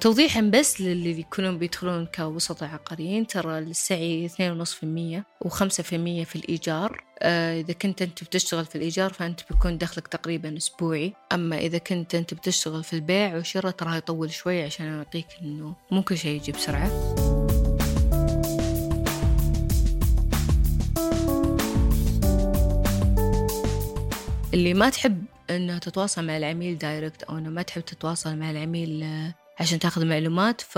توضيحا بس للي يكونون بيدخلون كوسطاء عقاريين ترى السعي 2.5% و5% في الإيجار. آه، إذا كنت أنت بتشتغل في الإيجار فأنت بيكون دخلك تقريبا أسبوعي. أما إذا كنت أنت بتشتغل في البيع والشراء ترى يطول شوي عشان أعطيك إنه مو كل شيء يجي بسرعة. اللي ما تحب إنها تتواصل مع العميل دايركت أو انه ما تحب تتواصل مع العميل آه، عشان تاخذ معلومات ف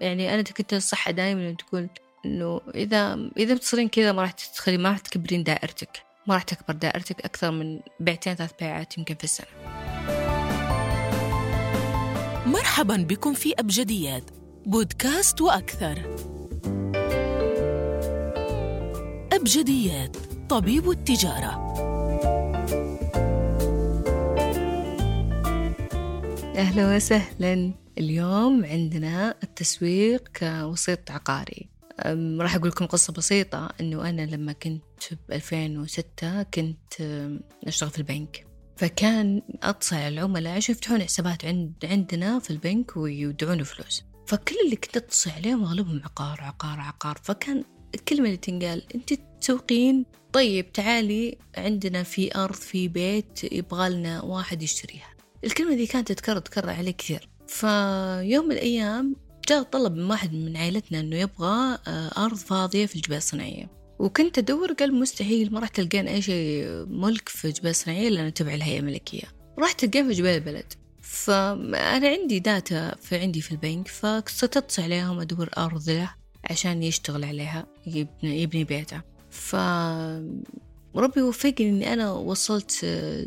يعني أنا كنت الصحة دائما تقول إنه إذا إذا بتصيرين كذا ما راح تدخلي ما راح تكبرين دائرتك ما راح تكبر دائرتك أكثر من بيعتين ثلاث بيعات يمكن في السنة. مرحبا بكم في أبجديات بودكاست وأكثر. أبجديات طبيب التجارة. أهلا وسهلا. اليوم عندنا التسويق كوسيط عقاري. راح أقول لكم قصة بسيطة أنه أنا لما كنت ب 2006 كنت أشتغل في البنك. فكان أتصل العملاء عشان يفتحون حسابات عند عندنا في البنك ويودعون فلوس. فكل اللي كنت أتصل عليهم أغلبهم عقار عقار عقار. فكان الكلمة اللي تنقال أنت تسوقين؟ طيب تعالي عندنا في أرض في بيت يبغالنا واحد يشتريها. الكلمة دي كانت تتكرر تكرر عليه كثير. فيوم من الأيام جاء طلب من واحد من عائلتنا إنه يبغى آه، أرض فاضية في الجبال الصناعية وكنت أدور قال مستحيل ما راح تلقين أي شيء ملك في الجبال الصناعية لأنه تبع الهيئة الملكية. راح تلقين في جبال البلد. فأنا عندي داتا في عندي في البنك فاستطعت عليهم أدور أرض له عشان يشتغل عليها يبني, يبني بيته. ف ربي وفقني إني أنا وصلت آه،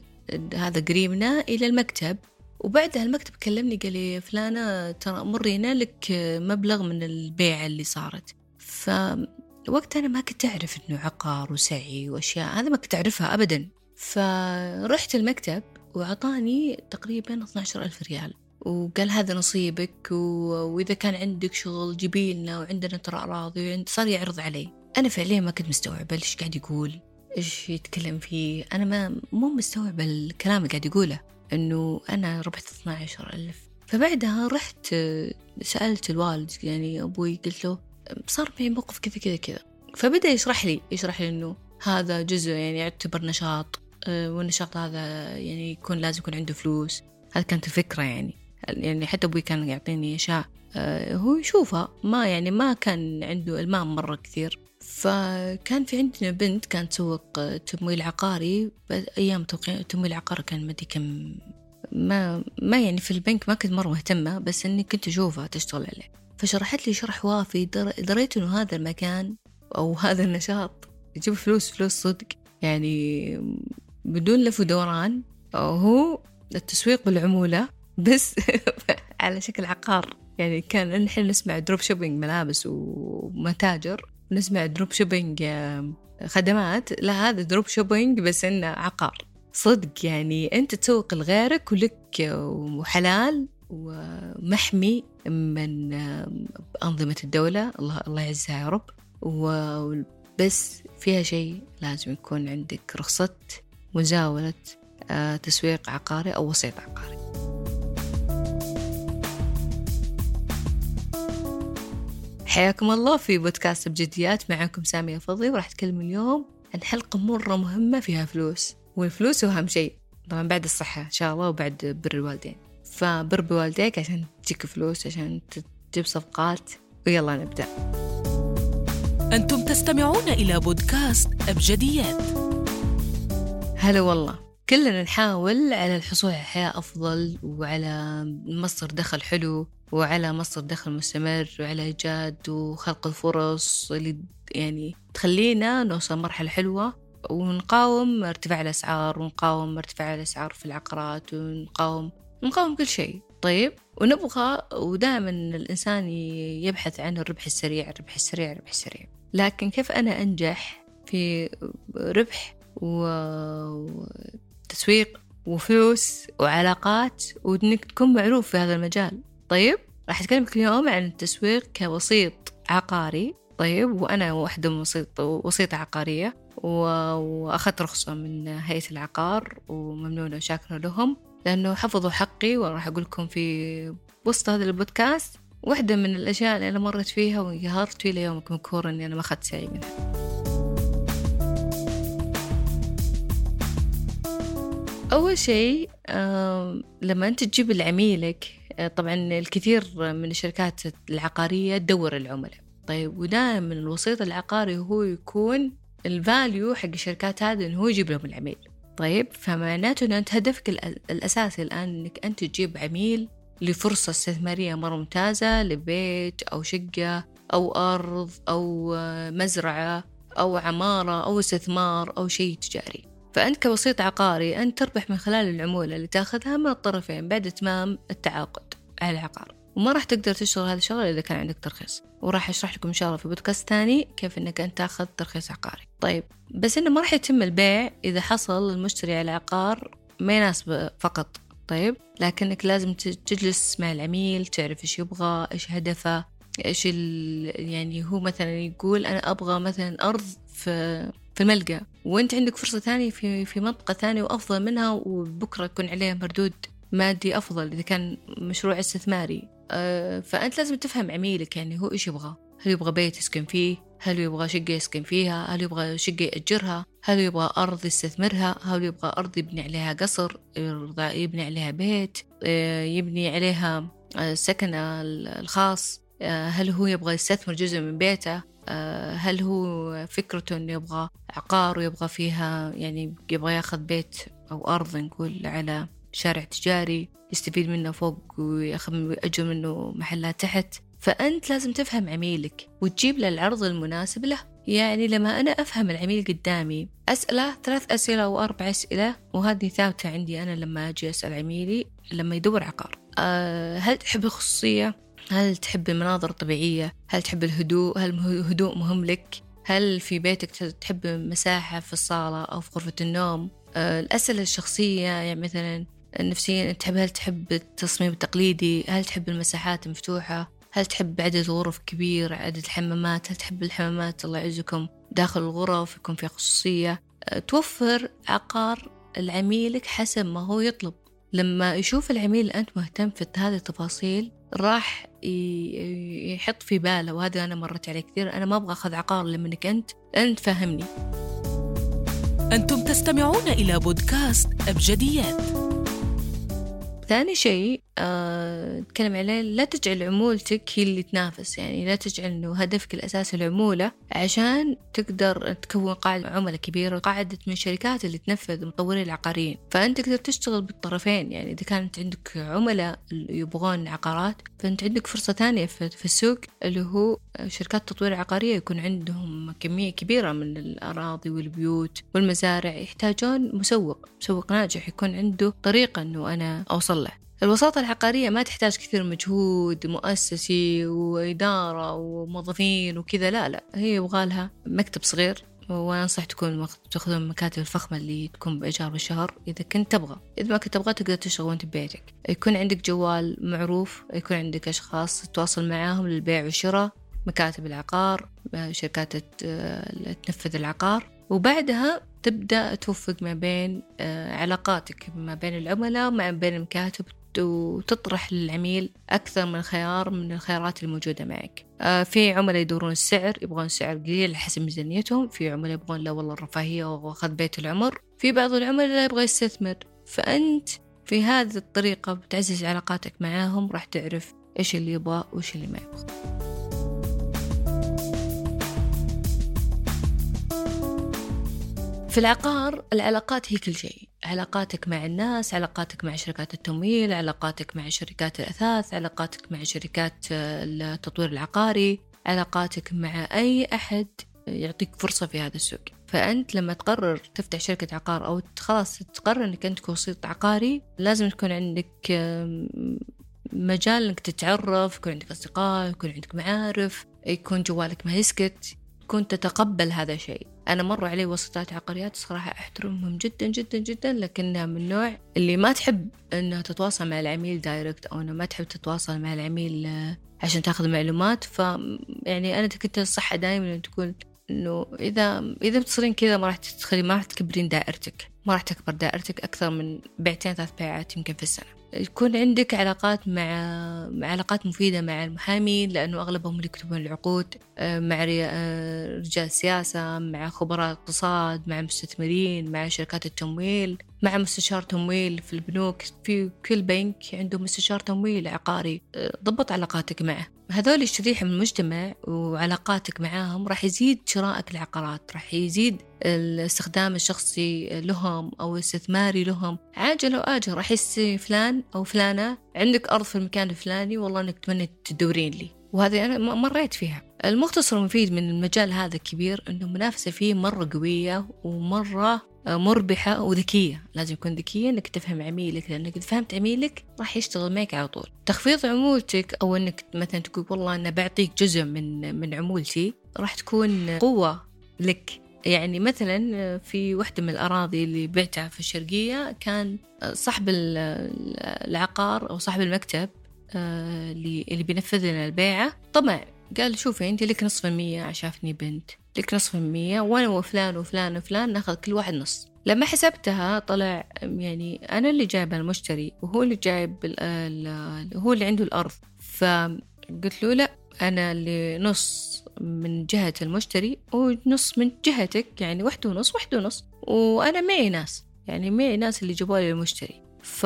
هذا قريبنا إلى المكتب. وبعدها المكتب كلمني قال لي فلانة ترى مرينا لك مبلغ من البيع اللي صارت فوقتها أنا ما كنت أعرف إنه عقار وسعي وأشياء هذا ما كنت أعرفها أبدا فرحت المكتب وعطاني تقريبا 12 ألف ريال وقال هذا نصيبك. وإذا كان عندك شغل جيبي لنا وعندنا ترى أراضي. صار يعرض علي أنا فعليا ما كنت مستوعبة إيش قاعد يقول إيش يتكلم فيه أنا ما مو مستوعب الكلام اللي قاعد يقوله إنه أنا ربحت 12 ألف. فبعدها رحت سألت الوالد يعني أبوي قلت له صار معي موقف كذا كذا كذا. فبدأ يشرح لي يشرح لي إنه هذا جزء يعني يعتبر نشاط آه، والنشاط هذا يعني يكون لازم يكون عنده فلوس. هذه كانت الفكرة يعني. يعني حتى أبوي كان يعطيني أشياء آه، هو يشوفها. ما يعني ما كان عنده المام مرة كثير. فكان في عندنا بنت كانت تسوق تمويل عقاري. أيام تمويل عقاري كان مدي كم ما ما يعني في البنك ما كنت مرة مهتمة بس إني كنت أشوفها تشتغل عليه. فشرحت لي شرح وافي دريت إنه هذا المكان أو هذا النشاط يجيب فلوس فلوس صدق. يعني بدون لف ودوران هو التسويق بالعمولة بس على شكل عقار. يعني كان نحن نسمع drop shipping ملابس ومتاجر. نسمع drop shipping خدمات. لا هذا drop shipping بس إنه عقار. صدق يعني أنت تسوق لغيرك ولك وحلال ومحمي من أنظمة الدولة. الله الله يعزها يا رب. وبس فيها شيء لازم يكون عندك رخصة مزاولة آه، تسويق عقاري أو وسيط عقاري. حياكم الله في بودكاست بجديات. معكم سامية فضي وراح أتكلم اليوم عن حلقة مرة مهمة فيها فلوس والفلوس هو أهم شيء. طبعا بعد الصحة إن شاء الله وبعد بر الوالدين. فبر بوالديك عشان تجيك فلوس عشان تجيب صفقات. ويلا نبدأ. أنتم تستمعون إلى بودكاست أبجديات. هلا والله. كلنا نحاول على الحصول على حياة أفضل وعلى مصدر دخل حلو وعلى مصدر دخل مستمر وعلى إيجاد وخلق الفرص اللي يعني تخلينا نوصل مرحلة حلوة. ونقاوم ارتفاع الأسعار ونقاوم ارتفاع الأسعار في العقارات ونقاوم نقاوم كل شيء. طيب؟ ونبغى ودائما الإنسان يبحث عن الربح السريع الربح السريع الربح السريع. لكن كيف أنا أنجح في ربح وتسويق وفلوس وعلاقات وإنك تكون معروف في هذا المجال. طيب راح أتكلمك اليوم عن التسويق كوسيط عقاري. طيب وأنا واحدة من وسيط وسيطة عقارية وأخذت رخصة من هيئة العقار وممنونة وشاكرة لهم لأنه حفظوا حقي وراح أقول لكم في وسط هذا البودكاست واحدة من الأشياء اللي أنا مرت فيها وانقهرت فيه ليومك مكور إني أنا ما أخذت سعي منها. أول شيء لما أنت تجيب لعميلك آه، طبعا الكثير من الشركات العقارية تدور العملاء. طيب ودائما الوسيط العقاري هو يكون الفاليو حق الشركات هذه إنه هو يجيب لهم العميل. طيب فمعناته إن أنت هدفك الأساسي الآن إنك أنت تجيب عميل لفرصة استثمارية مرة ممتازة لبيت أو شقة أو أرض أو مزرعة أو عمارة أو استثمار أو شيء تجاري. فأنت كوسيط عقاري أنت تربح من خلال العمولة اللي تأخذها من الطرفين بعد إتمام التعاقد على العقار. وما راح تقدر تشتغل هذا الشغل إذا كان عندك ترخيص. وراح أشرح لكم إن شاء الله في بودكاست ثاني كيف إنك أنت تأخذ ترخيص عقاري. طيب بس إنه ما راح يتم البيع إذا حصل المشتري على العقار ما يناسبه فقط. طيب لكنك لازم تجلس مع العميل تعرف إيش يبغى إيش هدفه إيش يعني هو مثلا يقول أنا أبغى مثلا أرض في في الملقى. وانت عندك فرصة ثانية في في منطقة ثانية وأفضل منها وبكرة يكون عليها مردود مادي أفضل إذا كان مشروع استثماري. أه فأنت لازم تفهم عميلك يعني هو إيش يبغى. هل يبغى بيت يسكن فيه؟ هل يبغى شقة يسكن فيها؟ هل يبغى شقة يأجرها؟ هل يبغى أرض يستثمرها؟ هل يبغى أرض يبني عليها قصر يبني عليها بيت أه يبني عليها السكن الخاص؟ هل هو يبغى يستثمر جزء من بيته؟ آه، هل هو فكرته إنه يبغى عقار ويبغى فيها يعني يبغى ياخذ بيت أو أرض نقول على شارع تجاري يستفيد منه فوق ويأخذ ويأجر منه محلات تحت. فأنت لازم تفهم عميلك وتجيب له العرض المناسب له. يعني لما أنا أفهم العميل قدامي أسأله ثلاث أسئلة أو أربع أسئلة وهذه ثابتة عندي أنا لما أجي أسأل عميلي لما يدور عقار. أه هل تحب الخصوصية؟ هل تحب المناظر الطبيعية؟ هل تحب الهدوء؟ هل الهدوء مهم لك؟ هل في بيتك تحب مساحة في الصالة أو في غرفة النوم؟ آه، الأسئلة الشخصية يعني مثلا النفسية تحب هل تحب التصميم التقليدي؟ هل تحب المساحات المفتوحة؟ هل تحب عدد غرف كبير؟ عدد الحمامات؟ هل تحب الحمامات الله يعزكم داخل الغرف يكون فيها خصوصية؟ آه، توفر عقار لعميلك حسب ما هو يطلب لما يشوف العميل أنت مهتم في هذه التفاصيل راح يحط في باله وهذا أنا مرت عليه كثير أنا ما أبغى أخذ عقار لمنك أنت لأن تفهمني أنتم تستمعون إلى بودكاست أبجديات. ثاني شيء آه، نتكلم عليه لا تجعل عمولتك هي اللي تنافس يعني لا تجعل إنه هدفك الاساسي العمولة عشان تقدر تكون قاعدة عملاء كبيرة قاعدة من الشركات اللي تنفذ مطورين العقاريين. فأنت تقدر تشتغل بالطرفين يعني إذا كانت عندك عملاء يبغون عقارات فأنت عندك فرصة ثانية في السوق اللي هو شركات تطوير عقارية يكون عندهم كمية كبيرة من الأراضي والبيوت والمزارع يحتاجون مسوق مسوق ناجح يكون عنده طريقة أنه أنا أوصل له الوساطة العقارية ما تحتاج كثير مجهود مؤسسي وإدارة وموظفين وكذا لا لا. هي يبغالها مكتب صغير وأنصح تكون تاخذون المكاتب الفخمة اللي تكون بإيجار بالشهر إذا كنت تبغى. إذا ما كنت تبغى تقدر تشتغل وأنت ببيتك. يكون عندك جوال معروف يكون عندك أشخاص تتواصل معاهم للبيع والشراء مكاتب العقار شركات تنفذ العقار. وبعدها تبدأ توفق ما بين آه، علاقاتك ما بين العملاء وما بين المكاتب وتطرح للعميل أكثر من خيار من الخيارات الموجودة معك. آه، في عملاء يدورون السعر يبغون سعر قليل حسب ميزانيتهم. في عملاء يبغون لا والله الرفاهية وأخذ بيت العمر. في بعض العملاء لا يبغى يستثمر. فأنت في هذه الطريقة بتعزز علاقاتك معاهم راح تعرف إيش اللي يبغى وإيش اللي ما يبغى. في العقار العلاقات هي كل شيء. علاقاتك مع الناس علاقاتك مع شركات التمويل علاقاتك مع شركات الأثاث علاقاتك مع شركات التطوير العقاري علاقاتك مع أي أحد يعطيك فرصة في هذا السوق. فأنت لما تقرر تفتح شركة عقار أو خلاص تقرر أنك أنت وسيط عقاري لازم تكون عندك مجال أنك تتعرف يكون عندك أصدقاء يكون عندك معارف يكون جوالك ما يسكت تكون تتقبل هذا الشيء أنا مروا علي وسطات عقاريات صراحة أحترمهم جدا جدا جدا لكنها من النوع اللي ما تحب أنها تتواصل مع العميل دايركت أو أنه ما تحب تتواصل مع العميل آه، عشان تأخذ معلومات. ف يعني أنا كنت الصحة دائما أن تكون إنه إذا إذا بتصيرين كذا ما راح تدخلي ما راح تكبرين دائرتك ما راح تكبر دائرتك أكثر من بيعتين ثلاث بيعات يمكن في السنة. يكون عندك علاقات مع, علاقات مفيدة مع المحامين لأنه أغلبهم اللي يكتبون العقود آه، مع آه، رجال سياسة مع خبراء اقتصاد مع مستثمرين مع شركات التمويل مع مستشار تمويل في البنوك. في كل بنك عنده مستشار تمويل عقاري. آه، ضبط علاقاتك معه. هذول الشريحة من المجتمع وعلاقاتك معاهم راح يزيد شرائك العقارات راح يزيد الاستخدام الشخصي لهم أو الاستثماري لهم. عاجل أو آجل راح يصير فلان أو فلانة عندك أرض في المكان الفلاني والله إنك تمنى تدورين لي. وهذه أنا مريت فيها. المختصر المفيد من المجال هذا الكبير أنه المنافسة فيه مرة قوية ومرة مربحة وذكية. لازم يكون ذكية إنك تفهم عميلك لأنك إذا فهمت عميلك راح يشتغل معك على طول. تخفيض عمولتك أو إنك مثلا تقول والله أنا بعطيك جزء من من عمولتي راح تكون قوة لك. يعني مثلا في واحدة من الأراضي اللي بعتها في الشرقية كان صاحب العقار أو صاحب المكتب آه، اللي بينفذ لنا البيعة. طمع قال شوفي أنت لك نصف المية شافني بنت. لك نصف المية وأنا وفلان وفلان وفلان ناخذ كل واحد نص. لما حسبتها طلع يعني أنا اللي جايب المشتري وهو اللي جايب هو اللي عنده الأرض. فقلت له لا أنا اللي نص من جهة المشتري ونص من جهتك يعني واحد ونص واحد ونص وأنا معي ناس يعني معي ناس اللي جابوا لي المشتري ف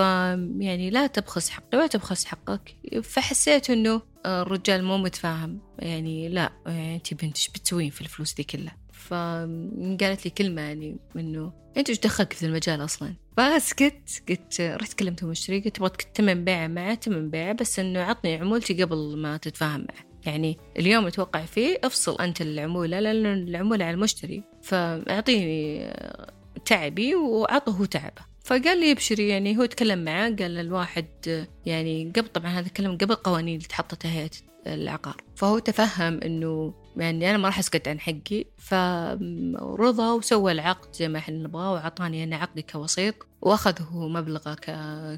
يعني لا تبخس حقي ولا تبخس حقك. فحسيت إنه الرجال مو متفاهم. يعني لا يعني انت بنت إيش بتسوين في الفلوس دي كلها؟ فقالت لي كلمة يعني إنه أنت إيش دخلك في المجال أصلا؟ فسكت قلت رحت كلمت المشتري قلت تبغى تمن بيعة معه تمن بيعة بس إنه عطني عمولتي قبل ما تتفاهم معه. يعني اليوم توقع فيه أفصل أنت العمولة لأن العمولة على المشتري. فأعطيني تعبي وعطه تعبه. فقال لي ابشري يعني هو تكلم معاه قال الواحد يعني قبل طبعا هذا الكلام قبل قوانين اللي تحطت هيئة العقار فهو تفهم إنه يعني أنا ما راح أسكت عن حقي فرضى وسوى العقد زي ما إحنا نبغاه وأعطاني أنا عقدي كوسيط واخذ هو مبلغه.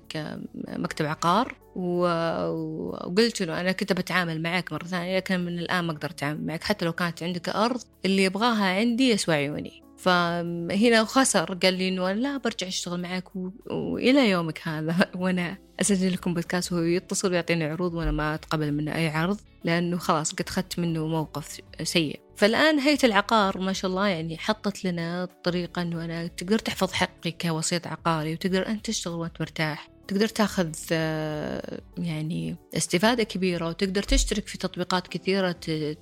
كمكتب عقار وقلت له أنا كنت بتعامل معك مرة ثانية لكن من الآن ما أقدر أتعامل معك حتى لو كانت عندك أرض اللي يبغاها عندي يسوى عيوني فهنا خسر قال لي إنه لا برجع أشتغل معك و... وإلى يومك هذا. وأنا أسجل لكم بودكاست وهو يتصل ويعطيني عروض وأنا ما أتقبل منه أي عرض لأنه خلاص قد اخذت منه موقف سيء. فالآن هيئة العقار ما شاء الله يعني حطت لنا طريقة إنه أنا تقدر تحفظ حقي كوسيط عقاري وتقدر أنت تشتغل وأنت مرتاح. تقدر تاخذ آه، يعني استفادة كبيرة وتقدر تشترك في تطبيقات كثيرة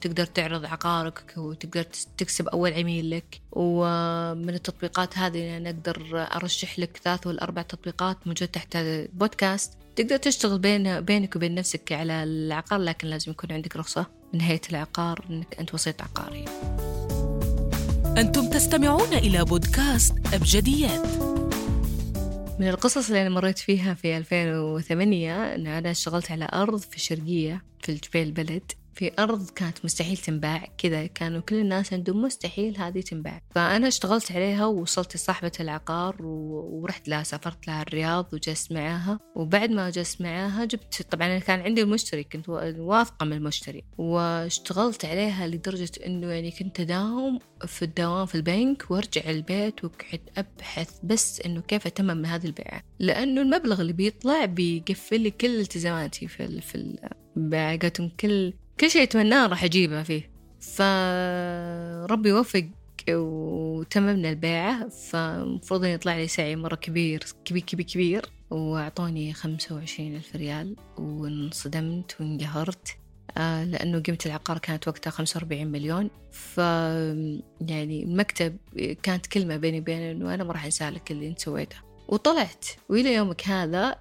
تقدر تعرض عقارك وتقدر تكسب أول عميل لك. ومن التطبيقات هذه أنا أقدر أرشح لك ثلاث ولا أربع تطبيقات موجود تحت البودكاست. تقدر تشتغل بين بينك وبين نفسك على العقار لكن لازم يكون عندك رخصة. من هيئة العقار أنك أنت وسيط عقاري. أنتم تستمعون إلى بودكاست أبجديات. من القصص اللي أنا مريت فيها في 2008 أن أنا اشتغلت على أرض في الشرقية في الجبيل البلد. في أرض كانت مستحيل تنباع كذا كانوا كل الناس عندهم مستحيل هذه تنباع. فأنا اشتغلت عليها ووصلت لصاحبة العقار ورحت لها سافرت لها الرياض وجلست معاها. وبعد ما جلست معاها جبت طبعا أنا كان عندي المشتري كنت واثقة من المشتري. واشتغلت عليها لدرجة إنه يعني كنت أداوم في الدوام في البنك وأرجع البيت وقعد أبحث بس إنه كيف أتمم هذه البيعة. لأنه المبلغ اللي بيطلع بيقفل لي كل التزاماتي في ال في ال كل كل شيء أتمناه راح أجيبه فيه. فربي وفق وتممنا البيعة. فمفروض أن يطلع لي سعي مرة كبير كبير كبير كبير. وأعطوني خمسة وعشرين ألف ريال وانصدمت وانقهرت. آه لأنه قيمة العقار كانت وقتها خمسة وأربعين مليون. ف يعني المكتب كانت كلمة بيني وبينه إنه أنا ما راح أنسى لك اللي أنت سويته وطلعت. وإلى يومك هذا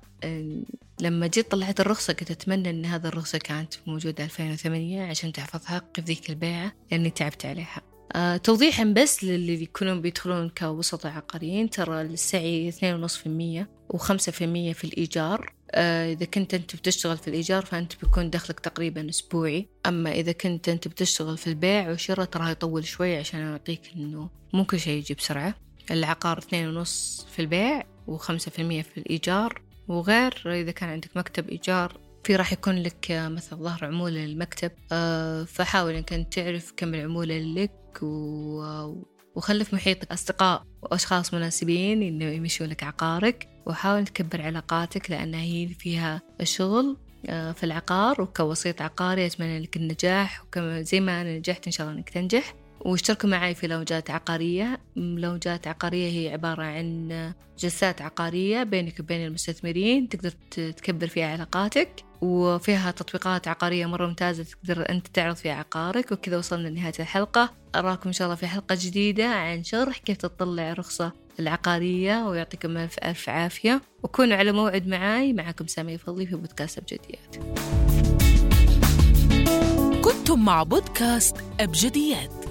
لما جيت طلعت الرخصة كنت أتمنى أن هذا الرخصة كانت موجودة 2008 عشان تحفظ حقي في ذيك البيعة لأني تعبت عليها. آه توضيحا بس للي يكونون بيدخلون كوسطاء عقاريين ترى السعي 2.5% و5% في الإيجار. آه إذا كنت أنت بتشتغل في الإيجار فأنت بيكون دخلك تقريبا أسبوعي. أما إذا كنت أنت بتشتغل في البيع والشراء ترى يطول شوي عشان أعطيك إنه مو كل شيء يجي بسرعة العقار 2.5 في البيع و5% في الإيجار. وغير إذا كان عندك مكتب إيجار في راح يكون لك مثلا ظهر عمولة للمكتب. فحاول إنك أنت تعرف كم العمولة لك و... وخلي في محيطك أصدقاء وأشخاص مناسبين إنه يمشوا لك عقارك. وحاول تكبر علاقاتك لأنها هي فيها الشغل في العقار وكوسيط عقاري أتمنى لك النجاح. وكما زي ما أنا نجحت إن شاء الله إنك تنجح. واشتركوا معي في لوجات عقارية. لوجات عقارية هي عبارة عن جلسات عقارية بينك وبين المستثمرين تقدر تكبر فيها علاقاتك وفيها تطبيقات عقارية مرة ممتازة تقدر أنت تعرض فيها عقارك وكذا وصلنا لنهاية الحلقة. أراكم إن شاء الله في حلقة جديدة عن شرح كيف تطلع رخصة العقارية ويعطيكم ألف ألف عافية. وكونوا على موعد معاي. معكم سامية فضلي في بودكاست أبجديات. كنتم مع بودكاست أبجديات.